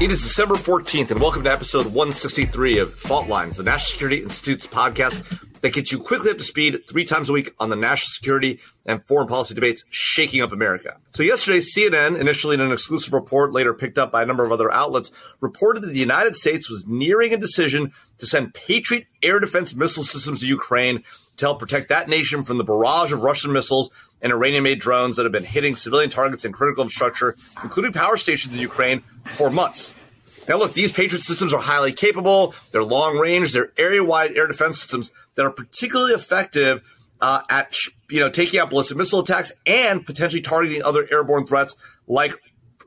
It is December 14th, and welcome to episode 163 of Fault Lines, the National Security Institute's podcast that gets you quickly up to speed three times a week on the national security and foreign policy debates shaking up America. So yesterday, CNN, initially in an exclusive report, later picked up by a number of other outlets, reported that the United States was nearing a decision to send Patriot air defense missile systems to Ukraine to help protect that nation from the barrage of Russian missiles and Iranian made drones that have been hitting civilian targets and critical infrastructure, including power stations in Ukraine, for months. Now, look, these Patriot systems are highly capable, they're long range, they're area wide air defense systems that are particularly effective uh, at you know taking out ballistic missile attacks and potentially targeting other airborne threats like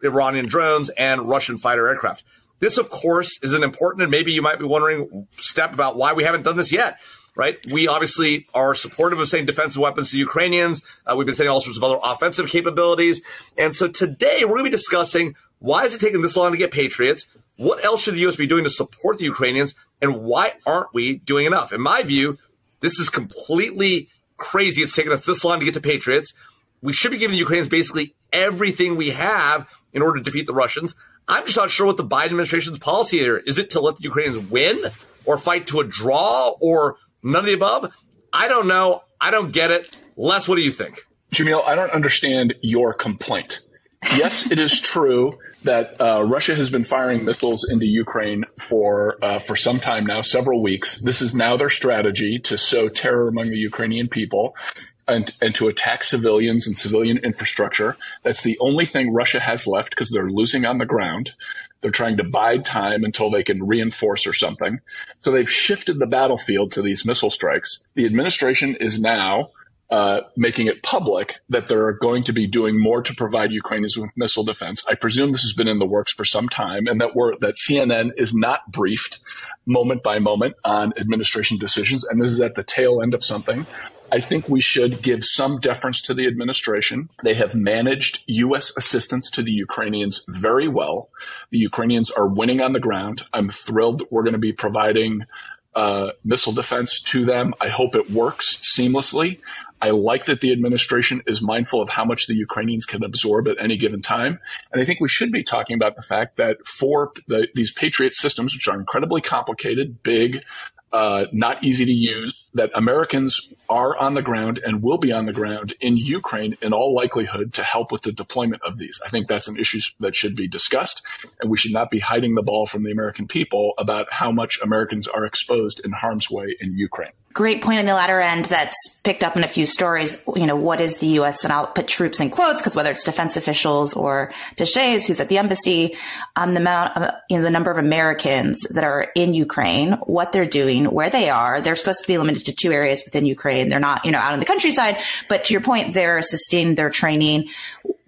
Iranian drones and Russian fighter aircraft. This, of course, is an important and maybe you might be wondering step about why we haven't done this yet right? We obviously are supportive of sending defensive weapons to Ukrainians. Uh, we've been sending all sorts of other offensive capabilities. And so today we're going to be discussing why is it taking this long to get Patriots? What else should the U.S. be doing to support the Ukrainians? And why aren't we doing enough? In my view, this is completely crazy. It's taken us this long to get to Patriots. We should be giving the Ukrainians basically everything we have in order to defeat the Russians. I'm just not sure what the Biden administration's policy here is. It to let the Ukrainians win or fight to a draw or None of the above? I don't know. I don't get it. Les, what do you think? Jamil, I don't understand your complaint. yes, it is true that uh, Russia has been firing missiles into Ukraine for uh, for some time now, several weeks. This is now their strategy to sow terror among the Ukrainian people and, and to attack civilians and civilian infrastructure. That's the only thing Russia has left because they're losing on the ground. They're trying to bide time until they can reinforce or something. So they've shifted the battlefield to these missile strikes. The administration is now uh, making it public that they're going to be doing more to provide Ukrainians with missile defense. I presume this has been in the works for some time, and that we're, that CNN is not briefed moment by moment on administration decisions, and this is at the tail end of something. I think we should give some deference to the administration. They have managed U.S. assistance to the Ukrainians very well. The Ukrainians are winning on the ground. I'm thrilled we're going to be providing uh, missile defense to them. I hope it works seamlessly. I like that the administration is mindful of how much the Ukrainians can absorb at any given time. And I think we should be talking about the fact that for the, these Patriot systems, which are incredibly complicated, big, uh, not easy to use, that Americans are on the ground and will be on the ground in Ukraine in all likelihood to help with the deployment of these. I think that's an issue that should be discussed, and we should not be hiding the ball from the American people about how much Americans are exposed in harm's way in Ukraine great point in the latter end that's picked up in a few stories. You know, what is the U.S. and I'll put troops in quotes because whether it's defense officials or Deshaies, who's at the embassy, um, the amount of, you know, the number of Americans that are in Ukraine, what they're doing, where they are. They're supposed to be limited to two areas within Ukraine. They're not, you know, out in the countryside. But to your point, they're assisting they're training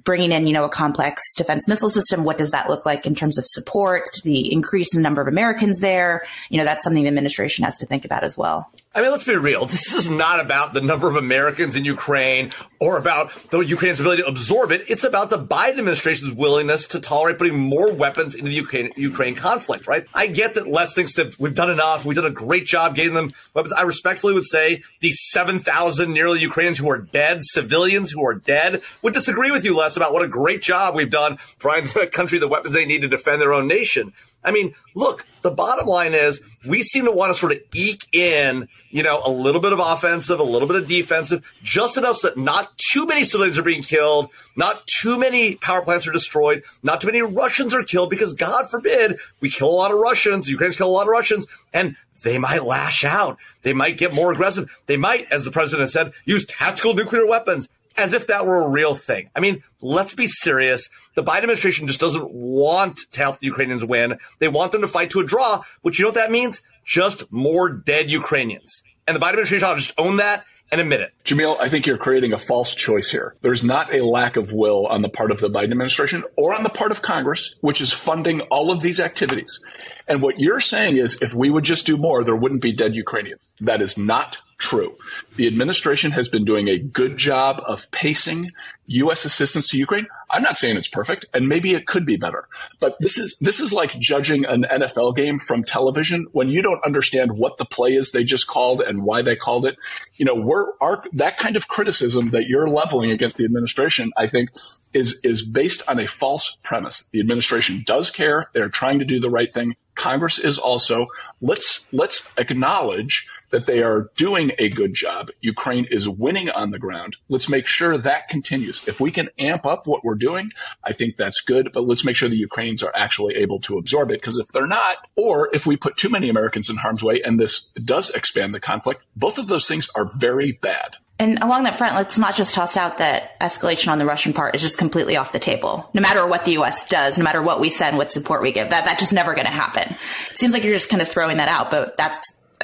bringing in, you know, a complex defense missile system. What does that look like in terms of support, the increase in the number of Americans there? You know, that's something the administration has to think about as well. I mean, let's be real. This is not about the number of Americans in Ukraine or about the Ukraine's ability to absorb it. It's about the Biden administration's willingness to tolerate putting more weapons into the Ukraine, Ukraine conflict, right? I get that Les thinks that we've done enough. We've done a great job getting them weapons. I respectfully would say the 7,000 nearly Ukrainians who are dead, civilians who are dead, would disagree with you, Les, about what a great job we've done providing the country the weapons they need to defend their own nation. I mean, look, the bottom line is we seem to want to sort of eke in, you know, a little bit of offensive, a little bit of defensive, just enough so that not too many civilians are being killed, not too many power plants are destroyed, not too many Russians are killed, because God forbid we kill a lot of Russians, Ukrainians kill a lot of Russians, and they might lash out. They might get more aggressive. They might, as the president said, use tactical nuclear weapons as if that were a real thing. I mean, let's be serious. The Biden administration just doesn't want to help the Ukrainians win. They want them to fight to a draw, which you know what that means? Just more dead Ukrainians. And the Biden administration ought to just own that and admit it. Jamil, I think you're creating a false choice here. There's not a lack of will on the part of the Biden administration or on the part of Congress, which is funding all of these activities. And what you're saying is if we would just do more, there wouldn't be dead Ukrainians. That is not true. The administration has been doing a good job of pacing U.S. assistance to Ukraine. I'm not saying it's perfect, and maybe it could be better. But this is this is like judging an NFL game from television when you don't understand what the play is they just called and why they called it. You know, we're our that kind of criticism that you're leveling against the administration, I think, is is based on a false premise. The administration does care; they're trying to do the right thing. Congress is also. Let's let's acknowledge that they are doing a good job. Ukraine is winning on the ground. Let's make sure that continues. If we can amp up what we're doing, I think that's good. But let's make sure the Ukrainians are actually able to absorb it. Because if they're not, or if we put too many Americans in harm's way and this does expand the conflict, both of those things are very bad. And along that front, let's not just toss out that escalation on the Russian part is just completely off the table. No matter what the U.S. does, no matter what we send, what support we give, that that's just never going to happen. It seems like you're just kind of throwing that out, but that's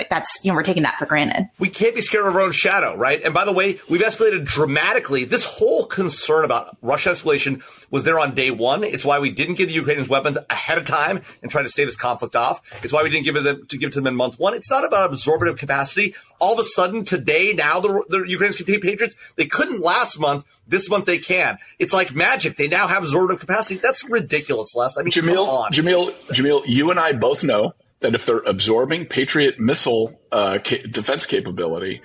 that's you know we're taking that for granted. We can't be scared of our own shadow, right? And by the way, we've escalated dramatically. This whole concern about Russia escalation was there on day one. It's why we didn't give the Ukrainians weapons ahead of time and try to stave this conflict off. It's why we didn't give it to give to them in month one. It's not about absorptive capacity. All of a sudden today, now the, the Ukrainians can take Patriots. They couldn't last month. This month they can. It's like magic. They now have absorptive capacity. That's ridiculous, Les. I mean, Jamil, Jamil, Jamil, you and I both know that if they're absorbing Patriot missile uh, ca- defense capability,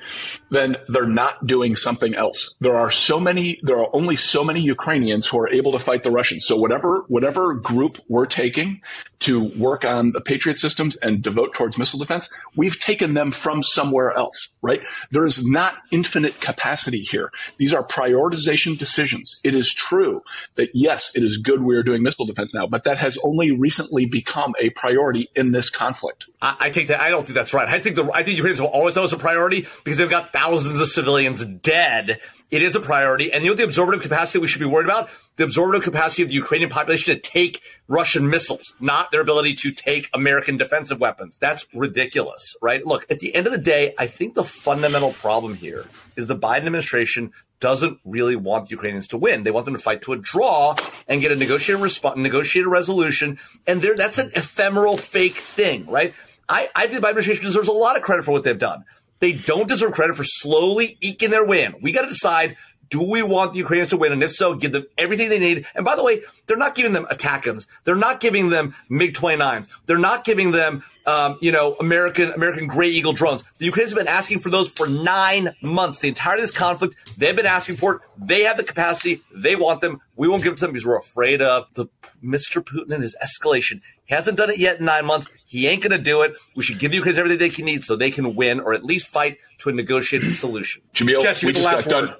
then they're not doing something else. There are so many, there are only so many Ukrainians who are able to fight the Russians. So whatever, whatever group we're taking to work on the Patriot systems and devote towards missile defense, we've taken them from somewhere else, right? There is not infinite capacity here. These are prioritization decisions. It is true that yes, it is good we are doing missile defense now, but that has only recently become a priority in this conflict. I, I take that. I don't think that's right. I think the I think Ukrainians will always know it's a priority because they've got thousands of civilians dead. It is a priority. And you know the absorptive capacity we should be worried about? The absorptive capacity of the Ukrainian population to take Russian missiles, not their ability to take American defensive weapons. That's ridiculous, right? Look, at the end of the day, I think the fundamental problem here is the Biden administration doesn't really want the Ukrainians to win. They want them to fight to a draw and get a negotiated response, negotiated resolution. And there, that's an ephemeral fake thing, right? I, I think the Biden administration deserves a lot of credit for what they've done. They don't deserve credit for slowly eking their win. We got to decide do we want the Ukrainians to win? And if so, give them everything they need. And by the way, they're not giving them ATACMS. They're not giving them MiG 29s. They're not giving them, um, you know, American, American Gray Eagle drones. The Ukrainians have been asking for those for nine months. The entirety of this conflict, they've been asking for it. They have the capacity. They want them. We won't give it to them because we're afraid of the Mr. Putin and his escalation. He hasn't done it yet in nine months. He ain't going to do it. We should give the Ukrainians everything they can need so they can win or at least fight to a negotiated solution. Jamil, Jess, we just got word. done.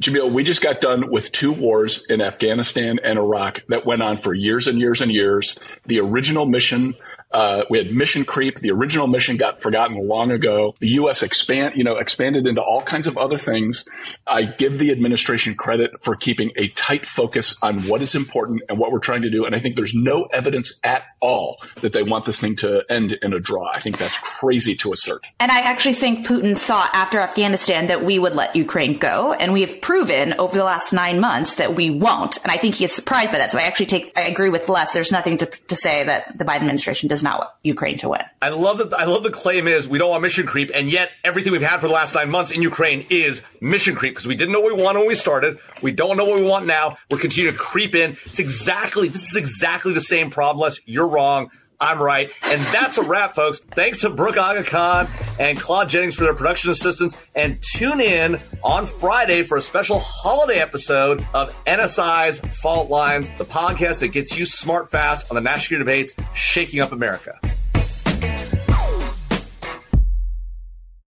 Jamil, we just got done with two wars in Afghanistan and Iraq that went on for years and years and years. The original mission uh, we had mission creep. The original mission got forgotten long ago. The U.S. expand, you know, expanded into all kinds of other things. I give the administration credit for keeping a tight focus on what is important and what we're trying to do. And I think there's no evidence at all that they want this thing to end in a draw. I think that's crazy to assert. And I actually think Putin thought after Afghanistan that we would let Ukraine go. And we have proven over the last nine months that we won't. And I think he is surprised by that. So I actually take, I agree with Les. There's nothing to, to say that the Biden administration does not want Ukraine to win. I love that. I love the claim is we don't want mission creep, and yet everything we've had for the last nine months in Ukraine is mission creep because we didn't know what we wanted when we started. We don't know what we want now. We're continuing to creep in. It's exactly this is exactly the same problem. You're wrong. I'm right. And that's a wrap, folks. Thanks to Brooke Aga Khan and Claude Jennings for their production assistance. And tune in on Friday for a special holiday episode of NSI's Fault Lines, the podcast that gets you smart fast on the national debates shaking up America.